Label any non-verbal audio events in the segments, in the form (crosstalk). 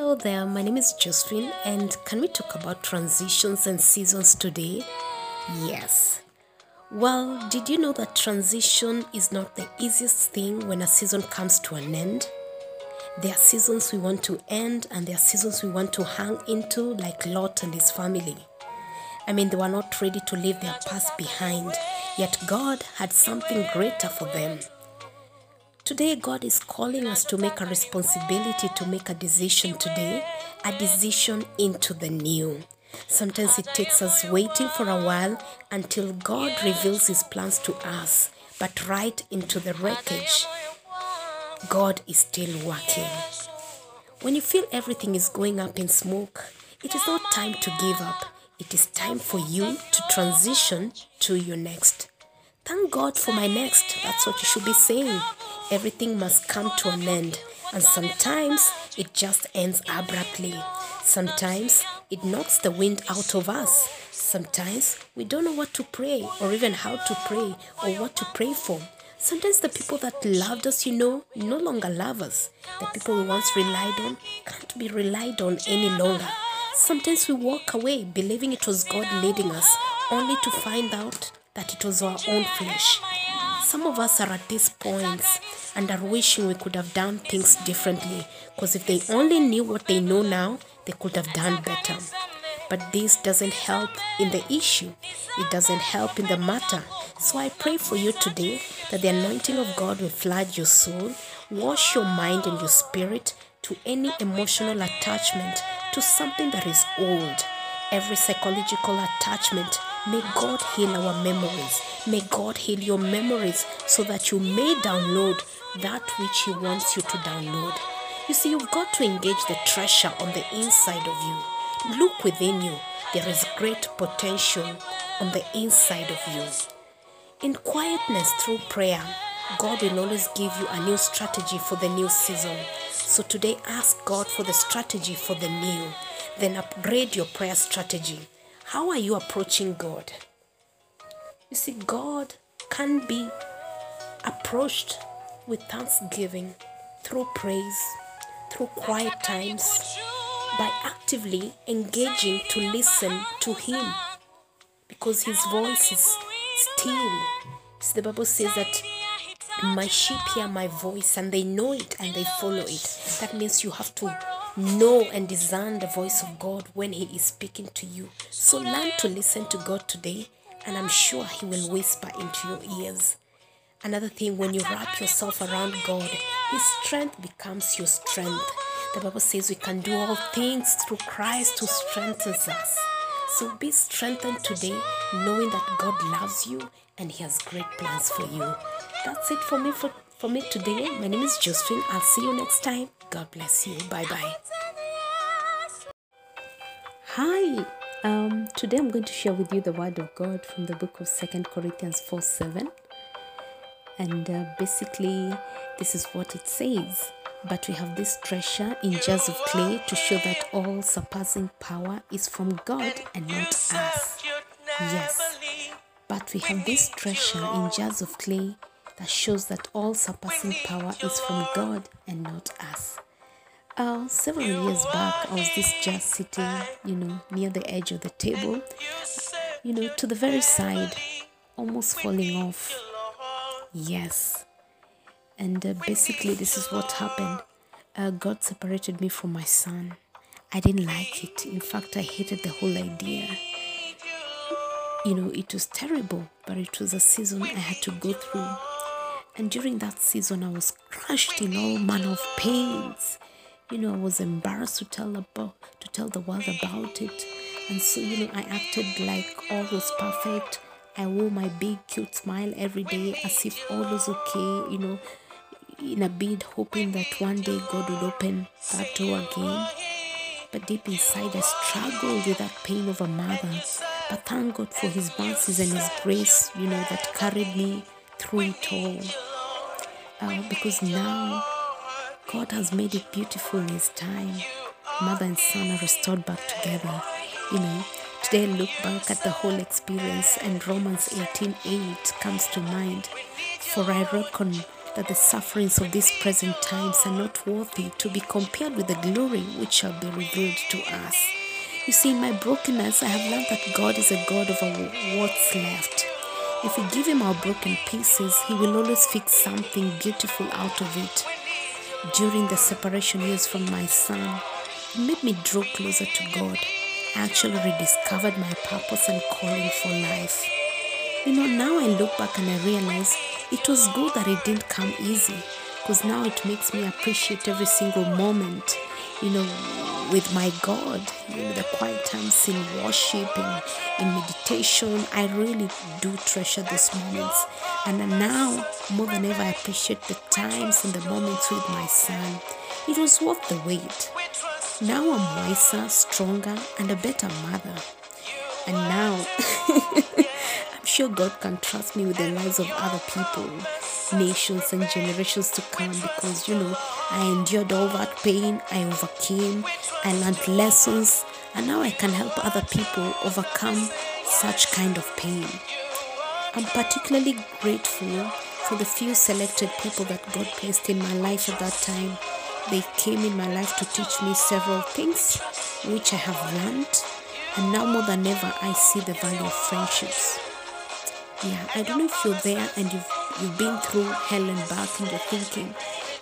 Hello there, my name is Josephine, and can we talk about transitions and seasons today? Yes. Well, did you know that transition is not the easiest thing when a season comes to an end? There are seasons we want to end, and there are seasons we want to hang into, like Lot and his family. I mean, they were not ready to leave their past behind, yet God had something greater for them. Today, God is calling us to make a responsibility to make a decision today, a decision into the new. Sometimes it takes us waiting for a while until God reveals His plans to us, but right into the wreckage, God is still working. When you feel everything is going up in smoke, it is not time to give up. It is time for you to transition to your next. Thank God for my next. That's what you should be saying. Everything must come to an end, and sometimes it just ends abruptly. Sometimes it knocks the wind out of us. Sometimes we don't know what to pray, or even how to pray, or what to pray for. Sometimes the people that loved us, you know, no longer love us. The people we once relied on can't be relied on any longer. Sometimes we walk away believing it was God leading us, only to find out that it was our own flesh. Some of us are at these points and are wishing we could have done things differently because if they only knew what they know now, they could have done better. But this doesn't help in the issue, it doesn't help in the matter. So I pray for you today that the anointing of God will flood your soul, wash your mind and your spirit to any emotional attachment to something that is old. Every psychological attachment May God heal our memories. May God heal your memories so that you may download that which He wants you to download. You see, you've got to engage the treasure on the inside of you. Look within you. There is great potential on the inside of you. In quietness through prayer, God will always give you a new strategy for the new season. So today, ask God for the strategy for the new. Then upgrade your prayer strategy. How are you approaching God? You see, God can be approached with thanksgiving, through praise, through quiet times, by actively engaging to listen to Him because His voice is still. The Bible says that my sheep hear my voice and they know it and they follow it. That means you have to know and discern the voice of God when He is speaking to you. So learn to listen to God today, and I'm sure He will whisper into your ears. Another thing, when you wrap yourself around God, His strength becomes your strength. The Bible says we can do all things through Christ who strengthens us. So be strengthened today, knowing that God loves you and He has great plans for you. That's it for me for, for me today. My name is Josephine. I'll see you next time. God bless you. Bye bye. Hi. Um, today I'm going to share with you the word of God from the book of Second Corinthians 4 7. And uh, basically, this is what it says. But we have this treasure in jars of clay to show that all surpassing power is from God and not us. Yes. But we have this treasure in jars of clay that shows that all surpassing power is from God and not us. Uh, several years back, I was this just sitting, you know, near the edge of the table, you know, to the very side, almost falling off. Yes. And uh, basically, this is what happened. Uh, God separated me from my son. I didn't like it. In fact, I hated the whole idea. You know, it was terrible, but it was a season I had to go through. And during that season, I was crushed in all manner of pains. You know, I was embarrassed to tell about to tell the world about it. And so, you know, I acted like all was perfect. I wore my big cute smile every day as if all was okay, you know, in a bid hoping that one day God would open that door again. But deep inside, I struggled with that pain of a mother. But thank God for His mercies and His grace, you know, that carried me through it all. Uh, because now God has made it beautiful in His time. Mother and son are restored back together. You know, today I look back at the whole experience and Romans 18:8 comes to mind. For I reckon that the sufferings of these present times are not worthy to be compared with the glory which shall be revealed to us. You see, in my brokenness, I have learned that God is a God of what's left. If we give Him our broken pieces, He will always fix something beautiful out of it. During the separation years from my son, it made me draw closer to God. I actually rediscovered my purpose and calling for life. You know, now I look back and I realize it was good that it didn't come easy because now it makes me appreciate every single moment, you know, with my God, you know, the quiet times in worship and in meditation. I really do treasure those moments. And now, more than ever, I appreciate the times and the moments with my son. It was worth the wait. Now I'm wiser, stronger, and a better mother. And now, (laughs) I'm sure God can trust me with the lives of other people, nations, and generations to come because, you know, I endured all that pain, I overcame, I learned lessons, and now I can help other people overcome such kind of pain. I'm particularly grateful for the few selected people that God placed in my life at that time. They came in my life to teach me several things which I have learned, and now more than ever, I see the value of friendships. Yeah, I don't know if you're there and you've you've been through hell and back, and you're thinking,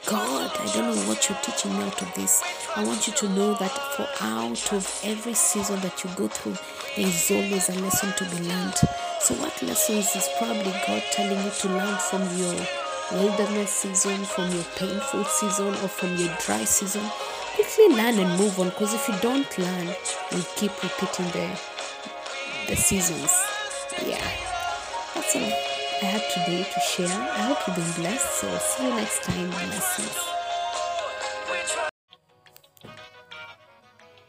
God, I don't know what you're teaching me out of this. I want you to know that for out of every season that you go through, there is always a lesson to be learned. So, what lessons is probably God telling you to learn from your wilderness season, from your painful season, or from your dry season? Quickly learn and move on because if you don't learn, you keep repeating the, the seasons. Yeah, that's all I had today to share. I hope you've been blessed. So, see you next time. Blessings.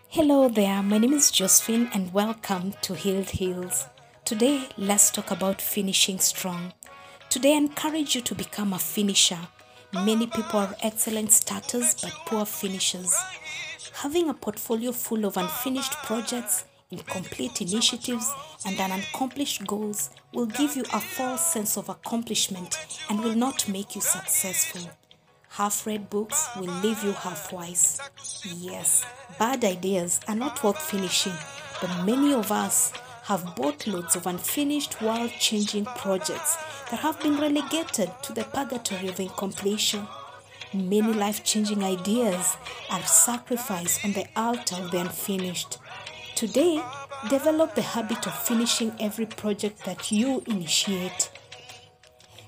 Hello there, my name is Josephine and welcome to Healed Hills. Today, let's talk about finishing strong. Today, I encourage you to become a finisher. Many people are excellent starters but poor finishers. Having a portfolio full of unfinished projects, incomplete initiatives, and unaccomplished goals will give you a false sense of accomplishment and will not make you successful. Half read books will leave you half wise. Yes, bad ideas are not worth finishing, but many of us have bought boatloads of unfinished world changing projects that have been relegated to the purgatory of incompletion. Many life changing ideas are sacrificed on the altar of the unfinished. Today, develop the habit of finishing every project that you initiate.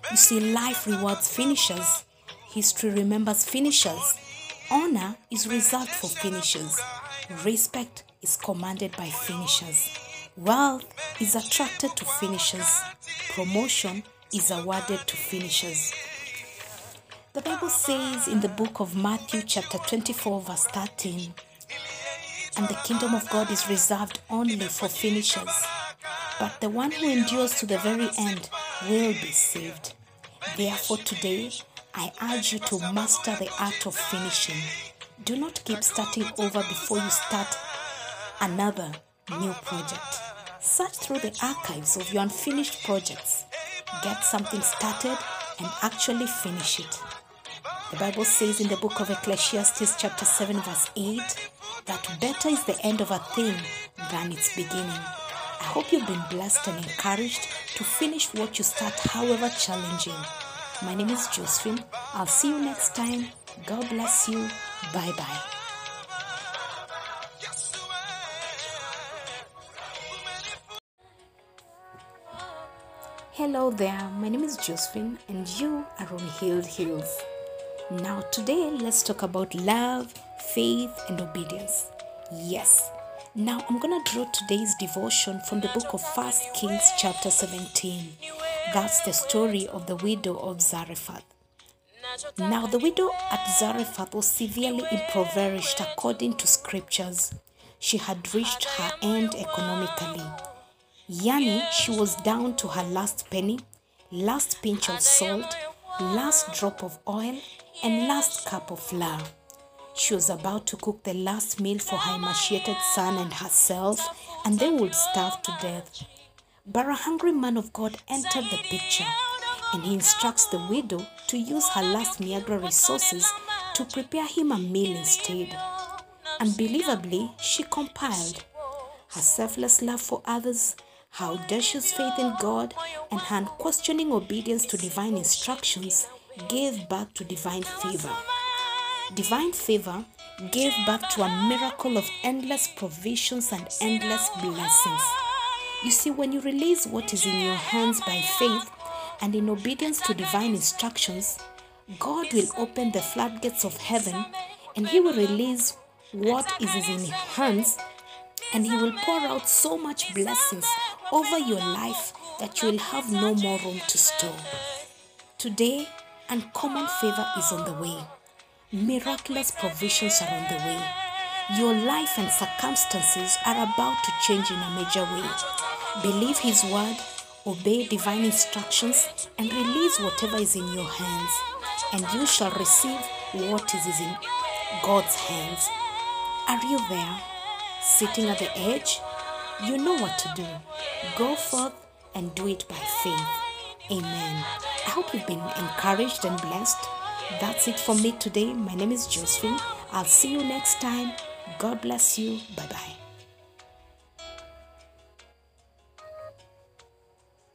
You see, life rewards finishers, history remembers finishers, honor is reserved for finishers, respect is commanded by finishers, wealth is attracted to finishers, promotion is awarded to finishers. The Bible says in the book of Matthew, chapter 24, verse 13, and the kingdom of God is reserved only for finishers. But the one who endures to the very end will be saved. Therefore, today, I urge you to master the art of finishing. Do not keep starting over before you start another new project. Search through the archives of your unfinished projects. Get something started and actually finish it. The Bible says in the book of Ecclesiastes, chapter 7, verse 8, that better is the end of a thing than its beginning. I hope you've been blessed and encouraged to finish what you start, however challenging. My name is Josephine. I'll see you next time. God bless you. Bye bye. Hello there, my name is Josephine, and you are on Healed Hills. Now, today, let's talk about love, faith, and obedience. Yes. Now, I'm going to draw today's devotion from the book of First Kings, chapter 17. That's the story of the widow of Zarephath. Now, the widow at Zarephath was severely impoverished according to scriptures. She had reached her end economically. Yani, she was down to her last penny, last pinch of salt, last drop of oil, and last cup of flour. She was about to cook the last meal for her emaciated son and herself, and they would starve to death. But a hungry man of God entered the picture. and he instructs the widow to use her last Niagara resources to prepare him a meal instead. Unbelievably, she compiled her selfless love for others, her audacious faith in God, and her unquestioning obedience to divine instructions gave birth to divine favor. Divine favor gave birth to a miracle of endless provisions and endless blessings. You see, when you release what is in your hands by faith and in obedience to divine instructions, God will open the floodgates of heaven and He will release what is in His hands and He will pour out so much blessings over your life that you will have no more room to store. Today, uncommon favor is on the way. Miraculous provisions are on the way. Your life and circumstances are about to change in a major way. Believe His word, obey divine instructions, and release whatever is in your hands, and you shall receive what is in God's hands. Are you there? Sitting at the edge? You know what to do. Go forth and do it by faith. Amen. I hope you've been encouraged and blessed. That's it for me today. My name is Josephine. I'll see you next time. God bless you. Bye bye.